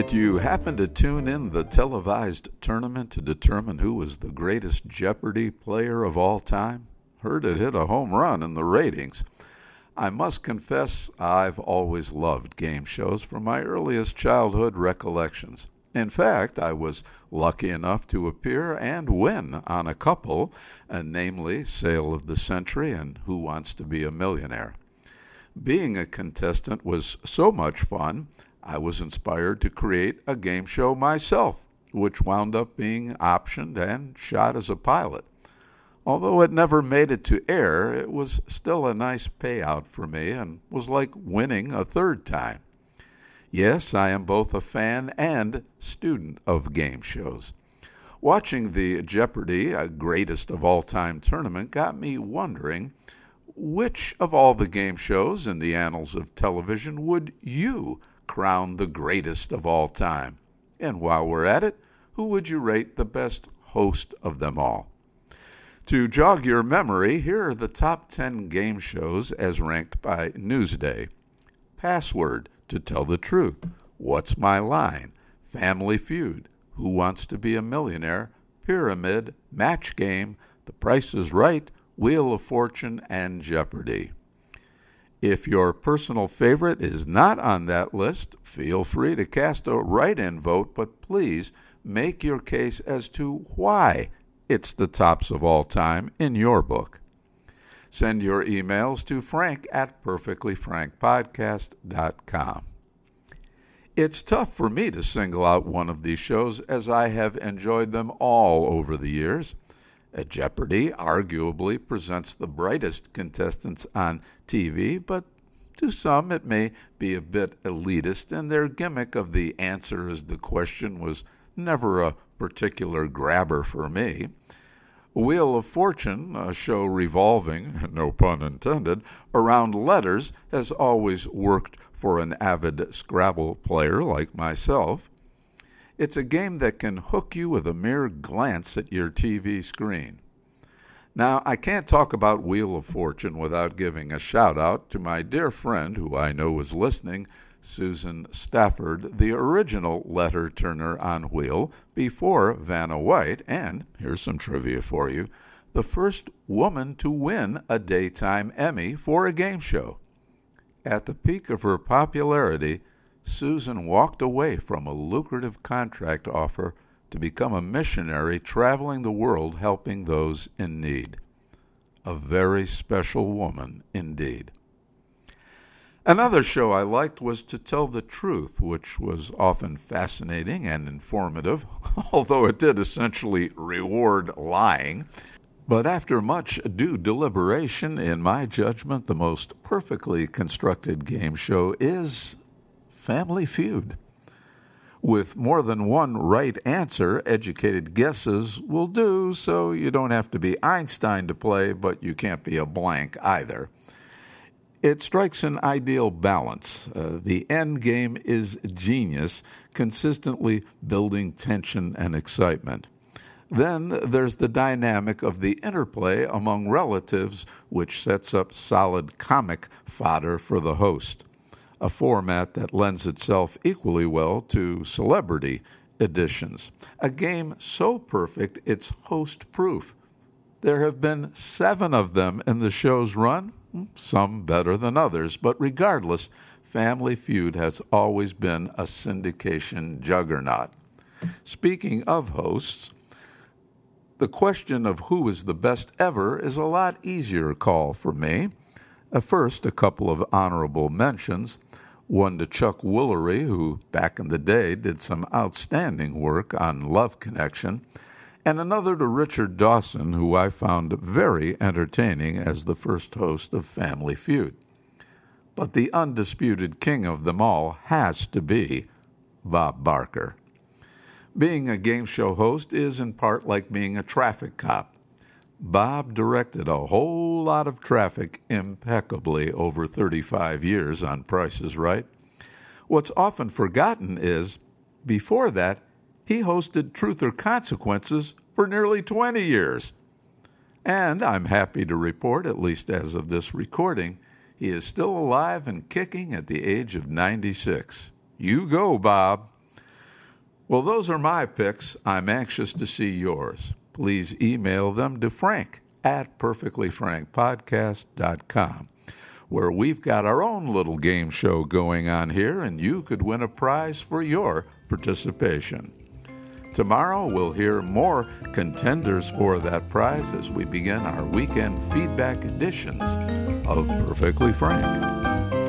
Did you happen to tune in the televised tournament to determine who was the greatest Jeopardy player of all time? Heard it hit a home run in the ratings. I must confess, I've always loved game shows from my earliest childhood recollections. In fact, I was lucky enough to appear and win on a couple, uh, namely Sale of the Century and Who Wants to Be a Millionaire. Being a contestant was so much fun, I was inspired to create a game show myself, which wound up being optioned and shot as a pilot. Although it never made it to air, it was still a nice payout for me and was like winning a third time. Yes, I am both a fan and student of game shows. Watching the Jeopardy, a greatest of all time tournament, got me wondering which of all the game shows in the annals of television would you crown the greatest of all time? And while we're at it, who would you rate the best host of them all? To jog your memory, here are the top 10 game shows as ranked by Newsday. Password, To Tell the Truth, What's My Line, Family Feud, Who Wants to Be a Millionaire, Pyramid, Match Game, The Price is Right, Wheel of Fortune, and Jeopardy! If your personal favorite is not on that list, feel free to cast a write in vote, but please make your case as to why it's the tops of all time in your book. Send your emails to frank at perfectlyfrankpodcast.com. It's tough for me to single out one of these shows as I have enjoyed them all over the years. Jeopardy arguably presents the brightest contestants on TV, but to some it may be a bit elitist, and their gimmick of the answer as the question was never a particular grabber for me. Wheel of Fortune, a show revolving, no pun intended, around letters, has always worked for an avid Scrabble player like myself. It's a game that can hook you with a mere glance at your TV screen. Now, I can't talk about Wheel of Fortune without giving a shout out to my dear friend who I know is listening, Susan Stafford, the original letter turner on Wheel before Vanna White, and here's some trivia for you the first woman to win a daytime Emmy for a game show. At the peak of her popularity, Susan walked away from a lucrative contract offer to become a missionary traveling the world helping those in need. A very special woman indeed. Another show I liked was To Tell the Truth, which was often fascinating and informative, although it did essentially reward lying. But after much due deliberation, in my judgment, the most perfectly constructed game show is Family Feud. With more than one right answer, educated guesses will do, so you don't have to be Einstein to play, but you can't be a blank either. It strikes an ideal balance. Uh, the end game is genius, consistently building tension and excitement. Then there's the dynamic of the interplay among relatives, which sets up solid comic fodder for the host a format that lends itself equally well to celebrity editions. A game so perfect it's host proof. There have been seven of them in the show's run, hmm, some better than others, but regardless, Family Feud has always been a syndication juggernaut. Speaking of hosts, the question of who is the best ever is a lot easier call for me. First, a couple of honorable mentions one to Chuck Woolery, who back in the day did some outstanding work on Love Connection, and another to Richard Dawson, who I found very entertaining as the first host of Family Feud. But the undisputed king of them all has to be Bob Barker. Being a game show host is in part like being a traffic cop. Bob directed a whole lot of traffic impeccably over 35 years on Price is Right. What's often forgotten is, before that, he hosted Truth or Consequences for nearly 20 years. And I'm happy to report, at least as of this recording, he is still alive and kicking at the age of 96. You go, Bob. Well, those are my picks. I'm anxious to see yours. Please email them to frank at perfectlyfrankpodcast.com, where we've got our own little game show going on here, and you could win a prize for your participation. Tomorrow, we'll hear more contenders for that prize as we begin our weekend feedback editions of Perfectly Frank.